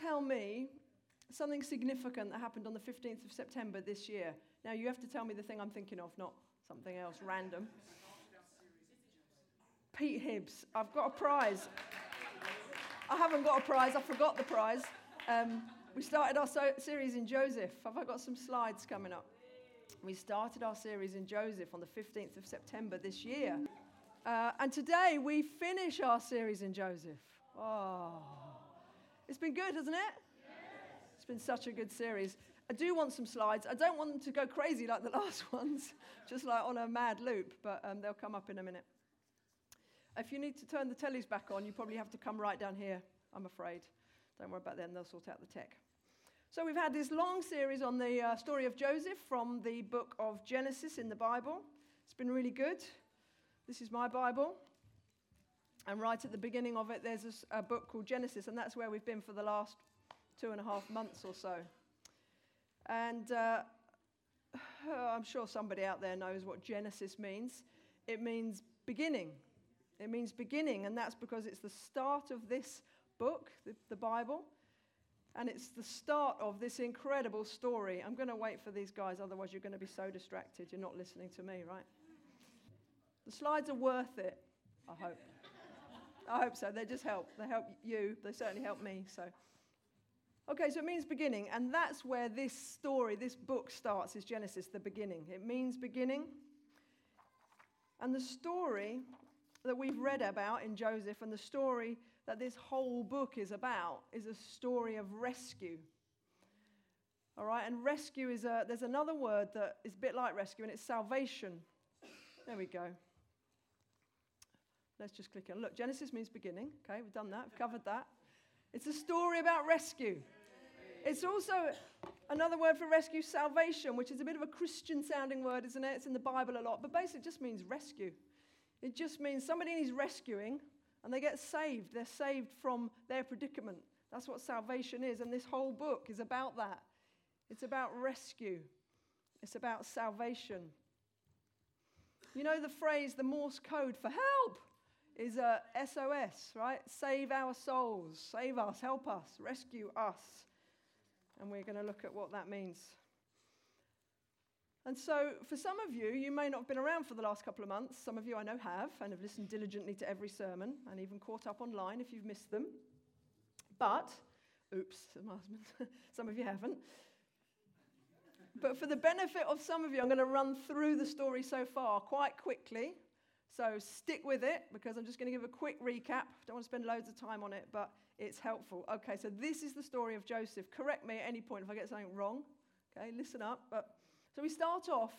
tell me something significant that happened on the 15th of September this year. Now, you have to tell me the thing I'm thinking of, not something else random. Pete Hibbs. I've got a prize. I haven't got a prize, I forgot the prize. Um, we started our so- series in Joseph. Have I got some slides coming up? We started our series in Joseph on the 15th of September this year. Uh, and today we finish our series in Joseph. Oh, it's been good, hasn't it? It's been such a good series. I do want some slides. I don't want them to go crazy like the last ones, just like on a mad loop, but um, they'll come up in a minute. If you need to turn the tellies back on, you probably have to come right down here, I'm afraid. Don't worry about them, they'll sort out the tech. So, we've had this long series on the uh, story of Joseph from the book of Genesis in the Bible. It's been really good. This is my Bible. And right at the beginning of it, there's a, a book called Genesis, and that's where we've been for the last two and a half months or so. And uh, I'm sure somebody out there knows what Genesis means. It means beginning. It means beginning, and that's because it's the start of this book, the, the Bible, and it's the start of this incredible story. I'm going to wait for these guys, otherwise, you're going to be so distracted. You're not listening to me, right? The slides are worth it, I hope. I hope so. They just help. They help you. They certainly help me. So, okay, so it means beginning, and that's where this story, this book starts. Is Genesis the beginning? It means beginning, and the story that we've read about in Joseph and the story that this whole book is about is a story of rescue. All right, and rescue is a, there's another word that is a bit like rescue, and it's salvation. There we go. Let's just click on. Look, Genesis means beginning. Okay, we've done that, we've covered that. It's a story about rescue. It's also another word for rescue, salvation, which is a bit of a Christian sounding word, isn't it? It's in the Bible a lot, but basically it just means rescue. It just means somebody needs rescuing and they get saved. They're saved from their predicament. That's what salvation is. And this whole book is about that. It's about rescue, it's about salvation. You know the phrase, the Morse code for help is a SOS, right? Save our souls, save us, help us, rescue us. And we're going to look at what that means. And so, for some of you, you may not have been around for the last couple of months. Some of you I know have and have listened diligently to every sermon and even caught up online if you've missed them. But, oops, some of you haven't. But for the benefit of some of you, I'm going to run through the story so far quite quickly. So stick with it because I'm just going to give a quick recap. Don't want to spend loads of time on it, but it's helpful. Okay, so this is the story of Joseph. Correct me at any point if I get something wrong. Okay, listen up. But so we start off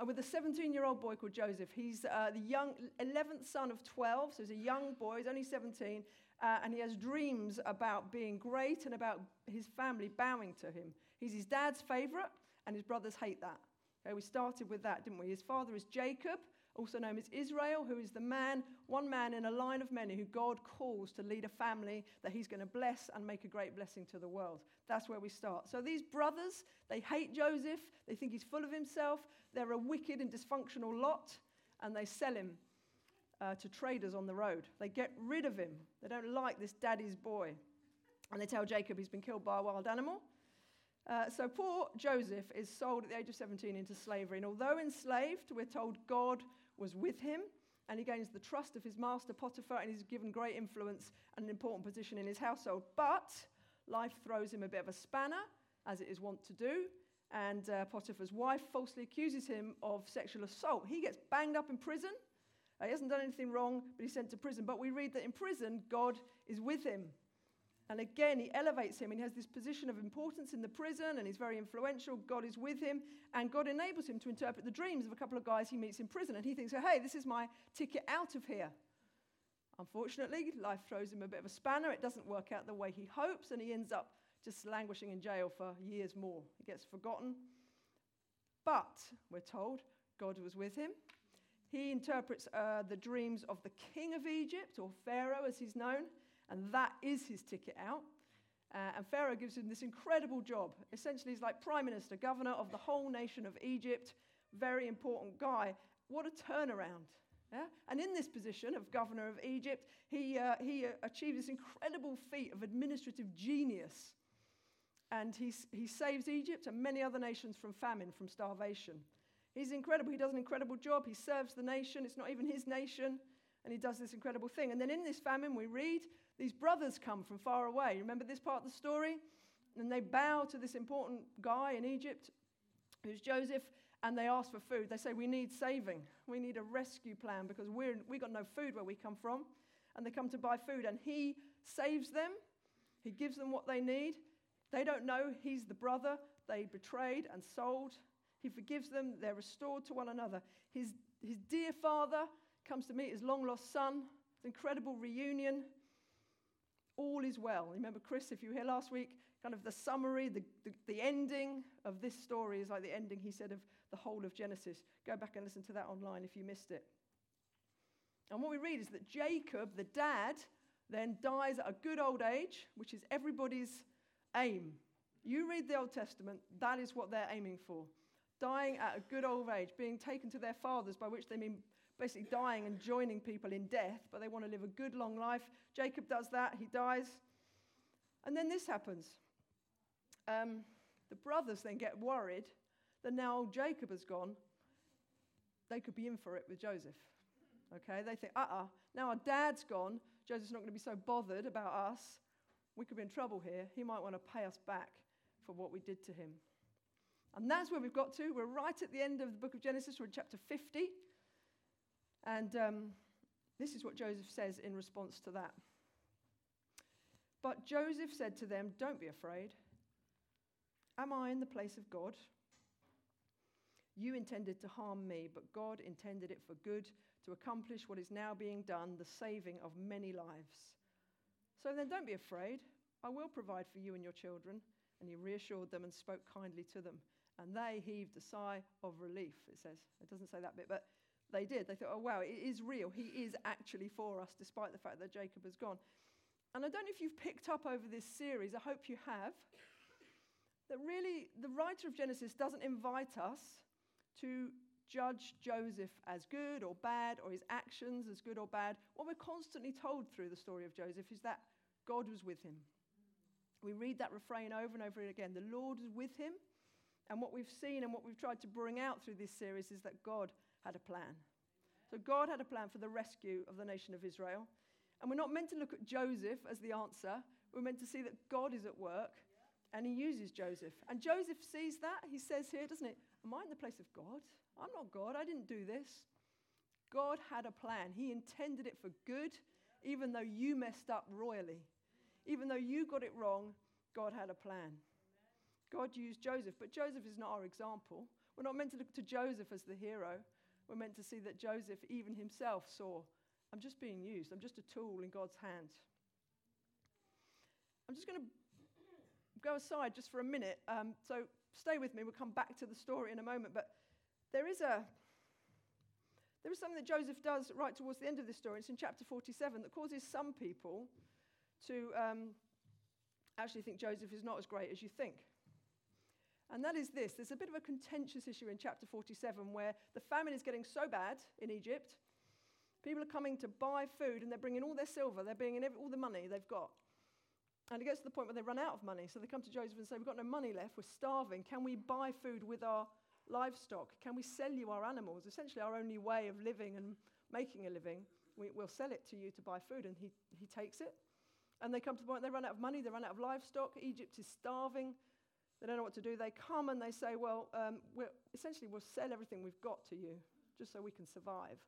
uh, with a 17 year old boy called Joseph. He's uh, the young 11th son of 12, so he's a young boy, he's only 17, uh, and he has dreams about being great and about his family bowing to him. He's his dad's favorite, and his brothers hate that. Okay, we started with that, didn't we? His father is Jacob, also known as Israel, who is the man, one man in a line of many who God calls to lead a family that he's going to bless and make a great blessing to the world. That's where we start. So these brothers, they hate Joseph, they think he's full of himself, they're a wicked and dysfunctional lot, and they sell him uh, to traders on the road. They get rid of him. They don't like this daddy's boy. And they tell Jacob he's been killed by a wild animal. Uh, so poor Joseph is sold at the age of 17 into slavery. And although enslaved, we're told God was with him, and he gains the trust of his master Potiphar, and he's given great influence and an important position in his household. But life throws him a bit of a spanner, as it is wont to do, and uh, Potiphar's wife falsely accuses him of sexual assault. He gets banged up in prison. Uh, he hasn't done anything wrong, but he's sent to prison. But we read that in prison, God is with him. And again, he elevates him he has this position of importance in the prison and he's very influential. God is with him and God enables him to interpret the dreams of a couple of guys he meets in prison. And he thinks, oh, hey, this is my ticket out of here. Unfortunately, life throws him a bit of a spanner. It doesn't work out the way he hopes and he ends up just languishing in jail for years more. He gets forgotten. But, we're told, God was with him. He interprets uh, the dreams of the king of Egypt, or Pharaoh as he's known and that is his ticket out. Uh, and Pharaoh gives him this incredible job. Essentially, he's like prime minister, governor of the whole nation of Egypt, very important guy. What a turnaround. Yeah? And in this position of governor of Egypt, he, uh, he uh, achieved this incredible feat of administrative genius. and he, he saves Egypt and many other nations from famine, from starvation. He's incredible. He does an incredible job. He serves the nation. It's not even his nation. And he does this incredible thing. And then in this famine, we read these brothers come from far away. Remember this part of the story? And they bow to this important guy in Egypt, who's Joseph, and they ask for food. They say, We need saving. We need a rescue plan because we're, we got no food where we come from. And they come to buy food. And he saves them, he gives them what they need. They don't know he's the brother they betrayed and sold. He forgives them. They're restored to one another. His, his dear father comes to meet his long lost son. It's an incredible reunion. All is well. Remember, Chris, if you were here last week, kind of the summary, the, the, the ending of this story is like the ending, he said, of the whole of Genesis. Go back and listen to that online if you missed it. And what we read is that Jacob, the dad, then dies at a good old age, which is everybody's aim. You read the Old Testament, that is what they're aiming for. Dying at a good old age, being taken to their fathers, by which they mean basically dying and joining people in death, but they want to live a good long life. Jacob does that, he dies. And then this happens. Um, the brothers then get worried that now old Jacob has gone, they could be in for it with Joseph. Okay, they think, uh uh-uh, uh now our dad's gone, Joseph's not going to be so bothered about us. We could be in trouble here. He might want to pay us back for what we did to him. And that's where we've got to. We're right at the end of the book of Genesis. We're in chapter 50. And um, this is what Joseph says in response to that. But Joseph said to them, Don't be afraid. Am I in the place of God? You intended to harm me, but God intended it for good to accomplish what is now being done, the saving of many lives. So then don't be afraid. I will provide for you and your children. And he reassured them and spoke kindly to them. And they heaved a sigh of relief, it says. It doesn't say that bit, but they did. They thought, oh, wow, it is real. He is actually for us, despite the fact that Jacob has gone. And I don't know if you've picked up over this series, I hope you have, that really the writer of Genesis doesn't invite us to judge Joseph as good or bad or his actions as good or bad. What we're constantly told through the story of Joseph is that God was with him. We read that refrain over and over again. The Lord was with him. And what we've seen and what we've tried to bring out through this series is that God had a plan. So God had a plan for the rescue of the nation of Israel. And we're not meant to look at Joseph as the answer. We're meant to see that God is at work and he uses Joseph. And Joseph sees that. He says here, doesn't it? Am I in the place of God? I'm not God. I didn't do this. God had a plan. He intended it for good, even though you messed up royally. Even though you got it wrong, God had a plan. God used Joseph, but Joseph is not our example. We're not meant to look to Joseph as the hero. We're meant to see that Joseph, even himself, saw, I'm just being used. I'm just a tool in God's hand. I'm just going to go aside just for a minute. Um, so stay with me. We'll come back to the story in a moment. But there is a there is something that Joseph does right towards the end of this story. It's in chapter 47 that causes some people to um, actually think Joseph is not as great as you think. And that is this there's a bit of a contentious issue in chapter 47 where the famine is getting so bad in Egypt. People are coming to buy food and they're bringing all their silver, they're bringing every, all the money they've got. And it gets to the point where they run out of money. So they come to Joseph and say, We've got no money left, we're starving. Can we buy food with our livestock? Can we sell you our animals? Essentially, our only way of living and making a living. We, will sell it to you to buy food. And he, he takes it. And they come to the point they run out of money, they run out of livestock. Egypt is starving. They don't know what to do. They come and they say, Well, um, essentially, we'll sell everything we've got to you just so we can survive.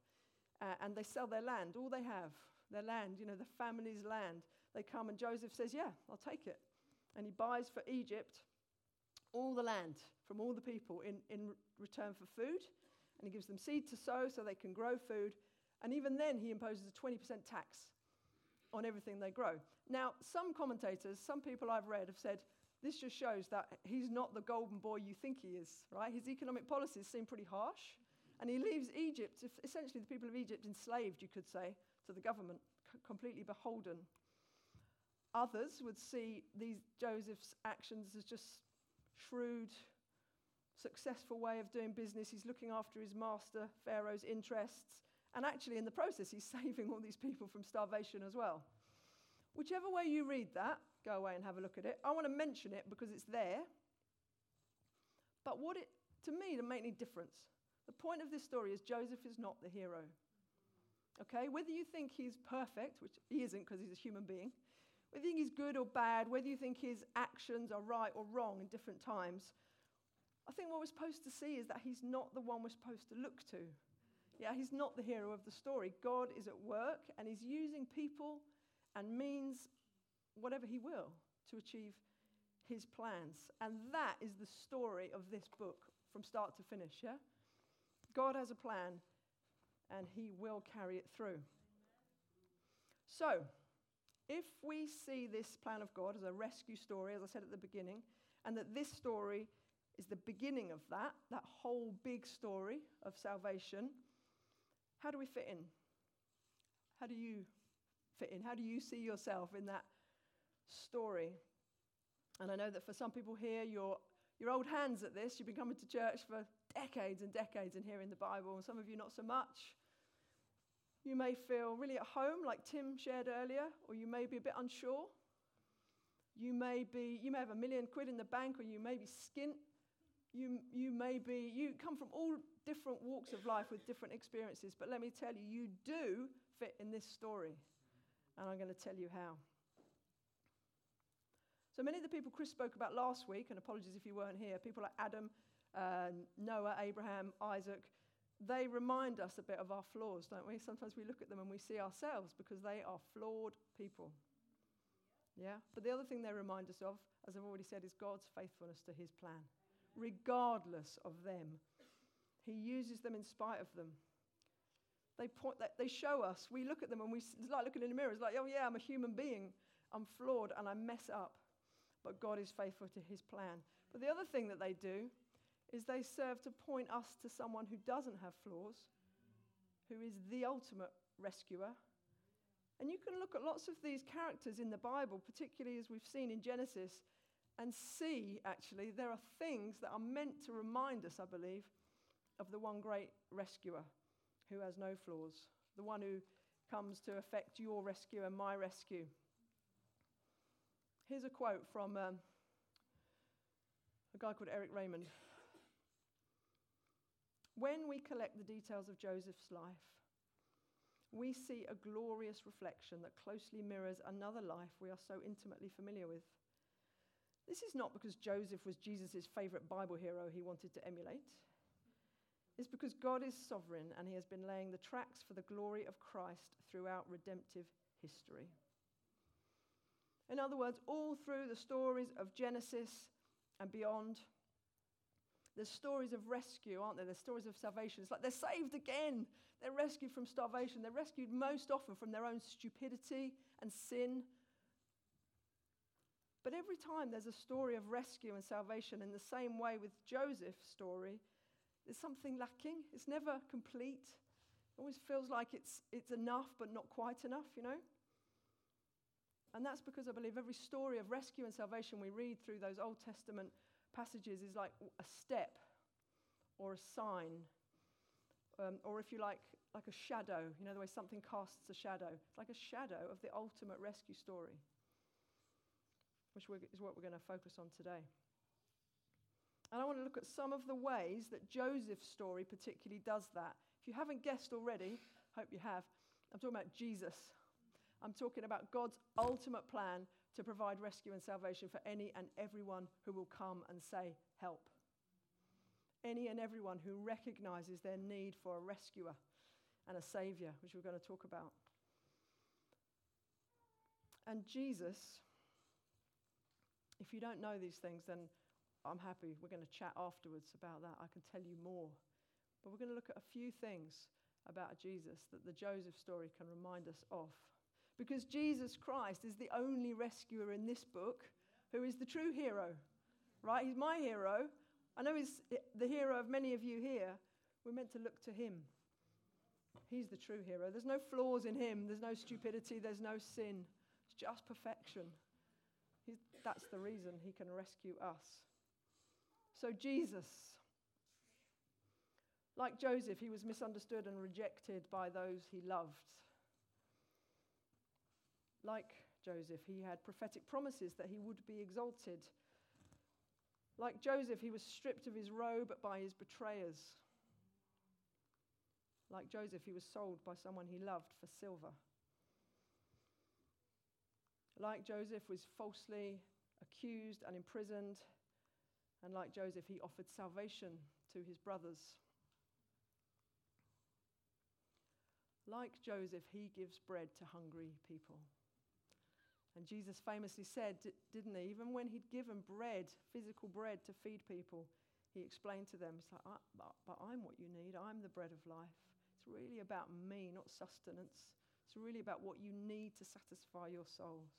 Uh, and they sell their land, all they have, their land, you know, the family's land. They come and Joseph says, Yeah, I'll take it. And he buys for Egypt all the land from all the people in, in return for food. And he gives them seed to sow so they can grow food. And even then, he imposes a 20% tax on everything they grow. Now, some commentators, some people I've read, have said this just shows that he's not the golden boy you think he is, right? His economic policies seem pretty harsh. And he leaves Egypt, essentially the people of Egypt, enslaved, you could say, to the government, c- completely beholden. Others would see these Joseph's actions as just shrewd, successful way of doing business. He's looking after his master, Pharaoh's interests. And actually, in the process, he's saving all these people from starvation as well. Whichever way you read that, go away and have a look at it. I want to mention it because it's there. But what it, to me, to make any difference, the point of this story is Joseph is not the hero. Okay? Whether you think he's perfect, which he isn't because he's a human being, whether you think he's good or bad, whether you think his actions are right or wrong in different times, I think what we're supposed to see is that he's not the one we're supposed to look to. Yeah, he's not the hero of the story. God is at work and he's using people and means whatever he will to achieve his plans. And that is the story of this book from start to finish, yeah? God has a plan and he will carry it through. So, if we see this plan of God as a rescue story, as I said at the beginning, and that this story is the beginning of that, that whole big story of salvation, how do we fit in? How do you fit in? How do you see yourself in that story? And I know that for some people here, you're, you're old hands at this. You've been coming to church for decades and decades and hearing the Bible, and some of you not so much. You may feel really at home, like Tim shared earlier, or you may be a bit unsure. You may, be, you may have a million quid in the bank, or you may be skint. You, you may be, you come from all different walks of life with different experiences, but let me tell you, you do fit in this story. And I'm going to tell you how. So many of the people Chris spoke about last week, and apologies if you weren't here, people like Adam, uh, Noah, Abraham, Isaac, they remind us a bit of our flaws, don't we? Sometimes we look at them and we see ourselves because they are flawed people. Yeah? But the other thing they remind us of, as I've already said, is God's faithfulness to his plan, regardless of them. He uses them in spite of them. They, point, they show us, we look at them and we, it's like looking in a mirror. It's like, oh, yeah, I'm a human being. I'm flawed and I mess up but God is faithful to his plan. But the other thing that they do is they serve to point us to someone who doesn't have flaws, who is the ultimate rescuer. And you can look at lots of these characters in the Bible, particularly as we've seen in Genesis, and see actually there are things that are meant to remind us, I believe, of the one great rescuer who has no flaws, the one who comes to effect your rescue and my rescue. Here's a quote from um, a guy called Erik Raymond. When we collect the details of Joseph's life, we see a glorious reflection that closely mirrors another life we are so intimately familiar with. This is not because Joseph was Jesus' favorite Bible hero he wanted to emulate. It's because God is sovereign and he has been laying the tracks for the glory of Christ throughout redemptive history. In other words, all through the stories of Genesis and beyond, there's stories of rescue, aren't there? There's stories of salvation. It's like they're saved again. They're rescued from starvation. They're rescued most often from their own stupidity and sin. But every time there's a story of rescue and salvation, in the same way with Joseph's story, there's something lacking. It's never complete. It always feels like it's, it's enough, but not quite enough, you know? And that's because I believe every story of rescue and salvation we read through those Old Testament passages is like a step or a sign, um, or if you like, like a shadow. You know, the way something casts a shadow. It's like a shadow of the ultimate rescue story, which is what we're going to focus on today. And I want to look at some of the ways that Joseph's story particularly does that. If you haven't guessed already, I hope you have, I'm talking about Jesus. I'm talking about God's ultimate plan to provide rescue and salvation for any and everyone who will come and say, Help. Any and everyone who recognizes their need for a rescuer and a savior, which we're going to talk about. And Jesus, if you don't know these things, then I'm happy. We're going to chat afterwards about that. I can tell you more. But we're going to look at a few things about Jesus that the Joseph story can remind us of. Because Jesus Christ is the only rescuer in this book who is the true hero, right? He's my hero. I know he's the hero of many of you here. We're meant to look to him. He's the true hero. There's no flaws in him, there's no stupidity, there's no sin. It's just perfection. He's, that's the reason he can rescue us. So, Jesus, like Joseph, he was misunderstood and rejected by those he loved like Joseph. He had prophetic promises that he would be exalted. Like Joseph, he was stripped of his robe by his betrayers. Like Joseph, he was sold by someone he loved for silver. Like Joseph, was falsely accused and imprisoned. And like Joseph, he offered salvation to his brothers. Like Joseph, he gives bread to hungry people. And Jesus famously said, didn't he? Even when he'd given bread, physical bread, to feed people, he explained to them, it's like, but, but I'm what you need. I'm the bread of life. It's really about me, not sustenance. It's really about what you need to satisfy your souls.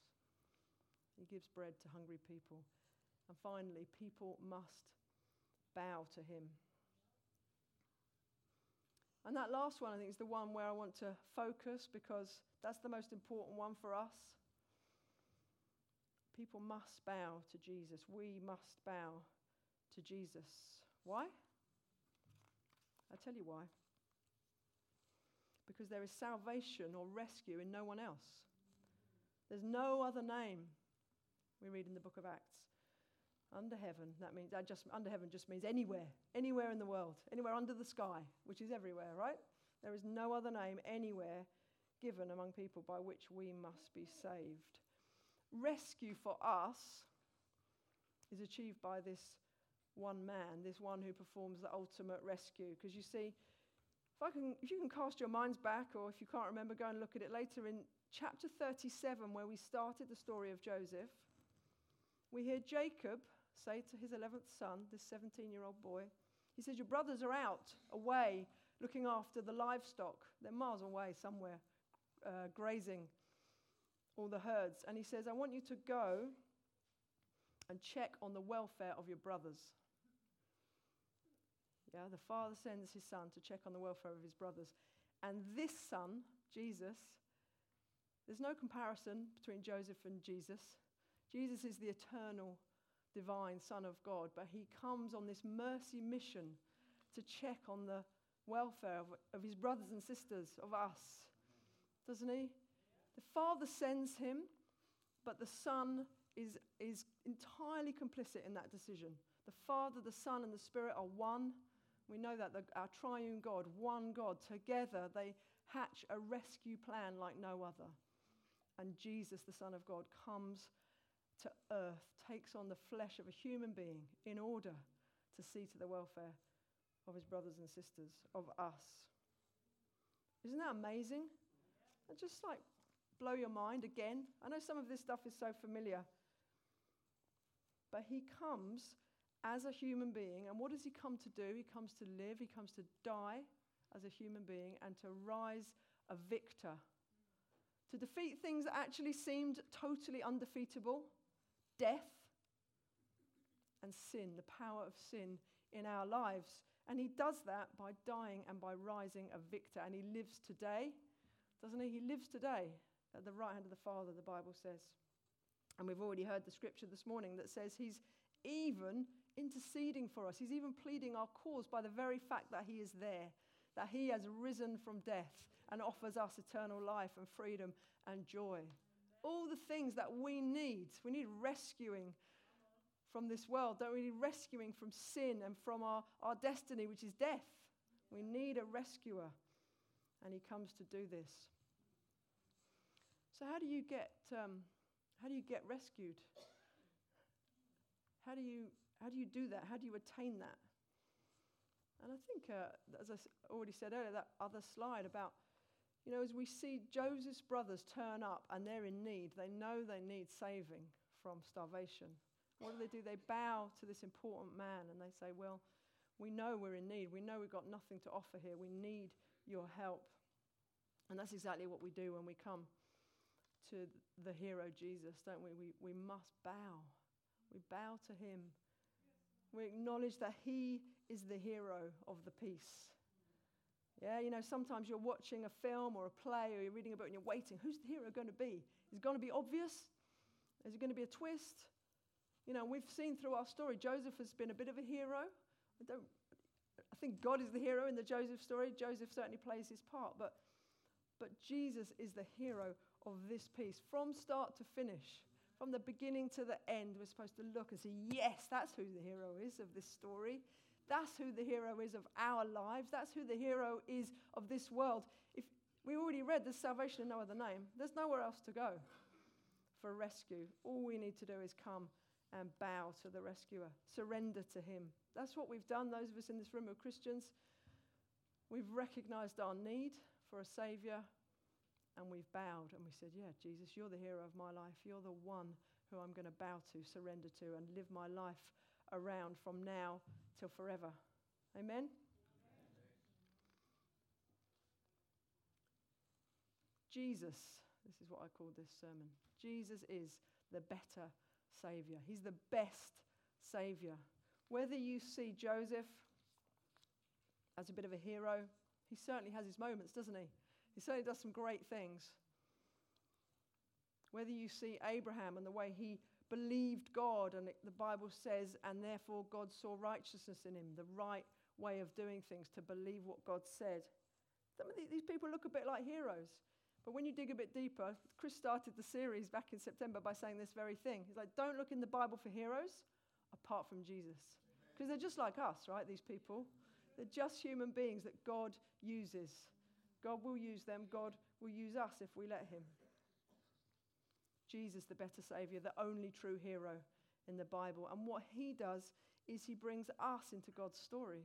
He gives bread to hungry people. And finally, people must bow to him. And that last one, I think, is the one where I want to focus because that's the most important one for us. People must bow to Jesus. We must bow to Jesus. Why? I'll tell you why. Because there is salvation or rescue in no one else. There's no other name, we read in the book of Acts. Under heaven, that means that just under heaven just means anywhere, anywhere in the world, anywhere under the sky, which is everywhere, right? There is no other name anywhere given among people by which we must be saved. Rescue for us is achieved by this one man, this one who performs the ultimate rescue. Because you see, if, I can, if you can cast your minds back, or if you can't remember, go and look at it later in chapter 37, where we started the story of Joseph. We hear Jacob say to his 11th son, this 17 year old boy, he says, Your brothers are out, away, looking after the livestock. They're miles away somewhere, uh, grazing all the herds. And he says, I want you to go and check on the welfare of your brothers. Yeah, the father sends his son to check on the welfare of his brothers. And this son, Jesus, there's no comparison between Joseph and Jesus. Jesus is the eternal divine Son of God, but he comes on this mercy mission to check on the welfare of, of his brothers and sisters, of us, doesn't he? The Father sends him, but the Son is, is entirely complicit in that decision. The Father, the Son, and the Spirit are one. We know that the, our triune God, one God, together they hatch a rescue plan like no other. And Jesus, the Son of God, comes to earth, takes on the flesh of a human being in order to see to the welfare of his brothers and sisters, of us. Isn't that amazing? Just like blow your mind again. I know some of this stuff is so familiar. But he comes as a human being, and what does he come to do? He comes to live, he comes to die as a human being, and to rise a victor. To defeat things that actually seemed totally undefeatable death and sin, the power of sin in our lives. And he does that by dying and by rising a victor. And he lives today, doesn't he? He lives today at the right hand of the Father, the Bible says. And we've already heard the scripture this morning that says he's even interceding for us. He's even pleading our cause by the very fact that he is there, that he has risen from death and offers us eternal life and freedom and joy all the things that we need. We need rescuing from this world, don't we? Need rescuing from sin and from our, our destiny, which is death. We need a rescuer, and he comes to do this. So, how do you get, um, how do, you get rescued? How do, you, how do you do that? How do you attain that? And I think, uh, as I already said earlier, that other slide about you know, as we see Joseph's brothers turn up and they're in need, they know they need saving from starvation. What do they do? They bow to this important man and they say, Well, we know we're in need. We know we've got nothing to offer here. We need your help. And that's exactly what we do when we come to the hero Jesus, don't we? We, we must bow. We bow to him. We acknowledge that he is the hero of the piece. Yeah, you know, sometimes you're watching a film or a play or you're reading a book and you're waiting. Who's the hero going to be? Is it going to be obvious? Is it going to be a twist? You know, we've seen through our story, Joseph has been a bit of a hero. I, don't, I think God is the hero in the Joseph story. Joseph certainly plays his part, but, but Jesus is the hero of this piece from start to finish. From the beginning to the end, we're supposed to look and say, yes, that's who the hero is of this story. That's who the hero is of our lives. That's who the hero is of this world. If we already read there's salvation in no other name, there's nowhere else to go for rescue. All we need to do is come and bow to the rescuer, surrender to him. That's what we've done, those of us in this room who are Christians. We've recognized our need for a Savior and we've bowed and we said, Yeah, Jesus, you're the hero of my life. You're the one who I'm going to bow to, surrender to, and live my life around from now till forever. Amen? Jesus, this is what I call this sermon. Jesus is the better Savior. He's the best Savior. Whether you see Joseph as a bit of a hero, he certainly has his moments, doesn't he? He certainly does some great things. Whether you see Abraham and the way he believed God, and it, the Bible says, and therefore God saw righteousness in him, the right way of doing things, to believe what God said. Some of these people look a bit like heroes. But when you dig a bit deeper, Chris started the series back in September by saying this very thing. He's like, don't look in the Bible for heroes apart from Jesus. Because they're just like us, right? These people. They're just human beings that God uses. God will use them, God will use us if we let Him. Jesus, the better Savior, the only true hero in the Bible. And what He does is He brings us into God's story.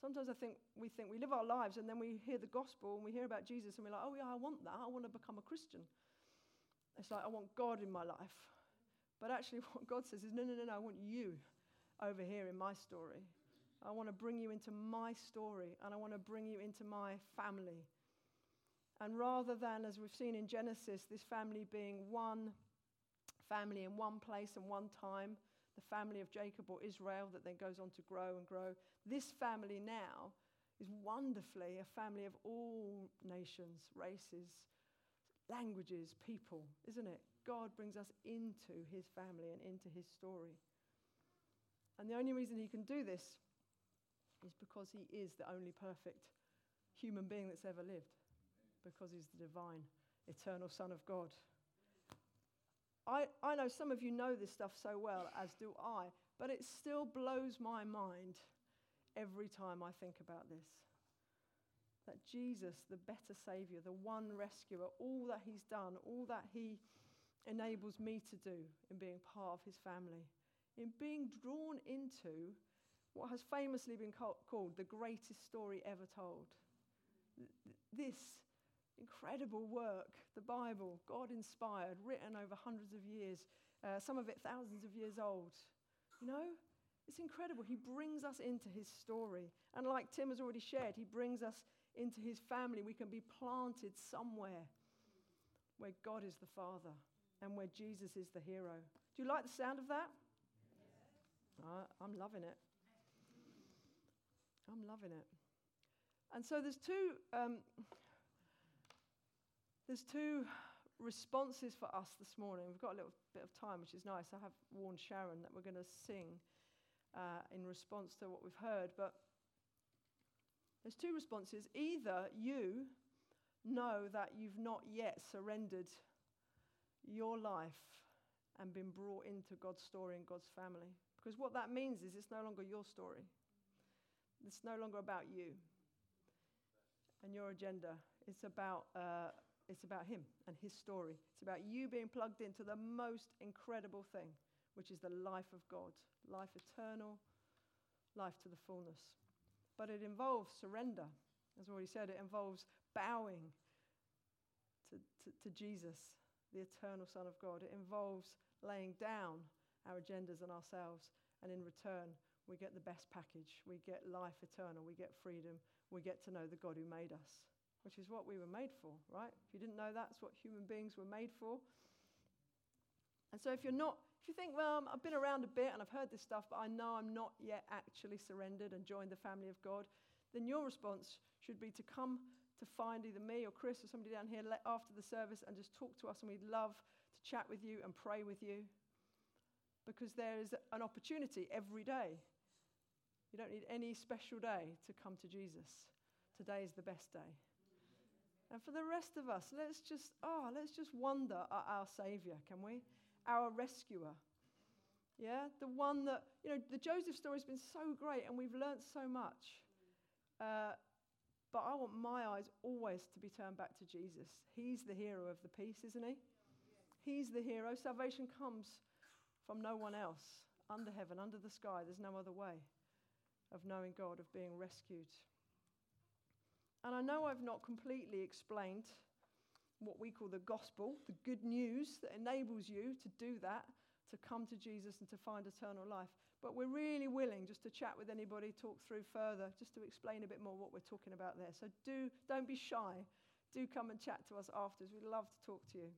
Sometimes I think we think we live our lives and then we hear the gospel and we hear about Jesus and we're like, oh, yeah, I want that. I want to become a Christian. It's like, I want God in my life. But actually, what God says is, no, no, no, no, I want you over here in my story. I want to bring you into my story and I want to bring you into my family. And rather than, as we've seen in Genesis, this family being one family in one place and one time, the family of Jacob or Israel that then goes on to grow and grow, this family now is wonderfully a family of all nations, races, languages, people, isn't it? God brings us into his family and into his story. And the only reason he can do this is because he is the only perfect human being that's ever lived, because he's the divine, eternal Son of God. I, I know some of you know this stuff so well, as do I, but it still blows my mind every time I think about this. That Jesus, the better Savior, the one rescuer, all that He's done, all that He enables me to do in being part of His family, in being drawn into what has famously been called the greatest story ever told. This incredible work, the Bible, God inspired, written over hundreds of years, uh, some of it thousands of years old. You know, it's incredible. He brings us into his story. And like Tim has already shared, he brings us into his family. We can be planted somewhere where God is the Father and where Jesus is the hero. Do you like the sound of that? Uh, I'm loving it. I'm loving it. And so there's two, um, there's two responses for us this morning. We've got a little bit of time, which is nice. I have warned Sharon that we're going to sing uh, in response to what we've heard. But there's two responses. Either you know that you've not yet surrendered your life and been brought into God's story and God's family. Because what that means is it's no longer your story. It's no longer about you and your agenda. It's about, uh, it's about Him and His story. It's about you being plugged into the most incredible thing, which is the life of God life eternal, life to the fullness. But it involves surrender. As we already said, it involves bowing to, to, to Jesus, the eternal Son of God. It involves laying down our agendas and ourselves, and in return, we get the best package. We get life eternal. We get freedom. We get to know the God who made us, which is what we were made for, right? If you didn't know that's what human beings were made for. And so if you're not, if you think, well, I've been around a bit and I've heard this stuff, but I know I'm not yet actually surrendered and joined the family of God, then your response should be to come to find either me or Chris or somebody down here after the service and just talk to us, and we'd love to chat with you and pray with you. Because there is an opportunity every day you don't need any special day to come to Jesus. Today is the best day. And for the rest of us, let's just, oh, let's just wonder at our Savior, can we? Our rescuer. Yeah, the one that, you know, the Joseph story's been so great and we've learnt so much. Uh, but I want my eyes always to be turned back to Jesus. He's the hero of the piece, isn't he? He's the hero. Salvation comes from no one else. Under heaven, under the sky, there's no other way of knowing God, of being rescued. And I know I've not completely explained what we call the gospel, the good news that enables you to do that, to come to Jesus and to find eternal life. But we're really willing just to chat with anybody, talk through further, just to explain a bit more what we're talking about there. So do, don't be shy. Do come and chat to us afterwards. We'd love to talk to you.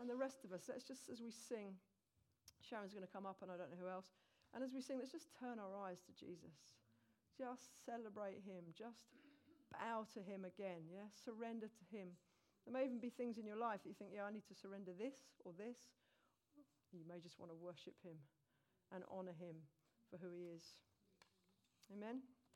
And the rest of us, let's just, as we sing, Sharon's going to come up, and I don't know who else. And as we sing, let's just turn our eyes to Jesus. Just celebrate Him. Just bow to Him again. Yeah? Surrender to Him. There may even be things in your life that you think, yeah, I need to surrender this or this. You may just want to worship Him and honor Him for who He is. Amen.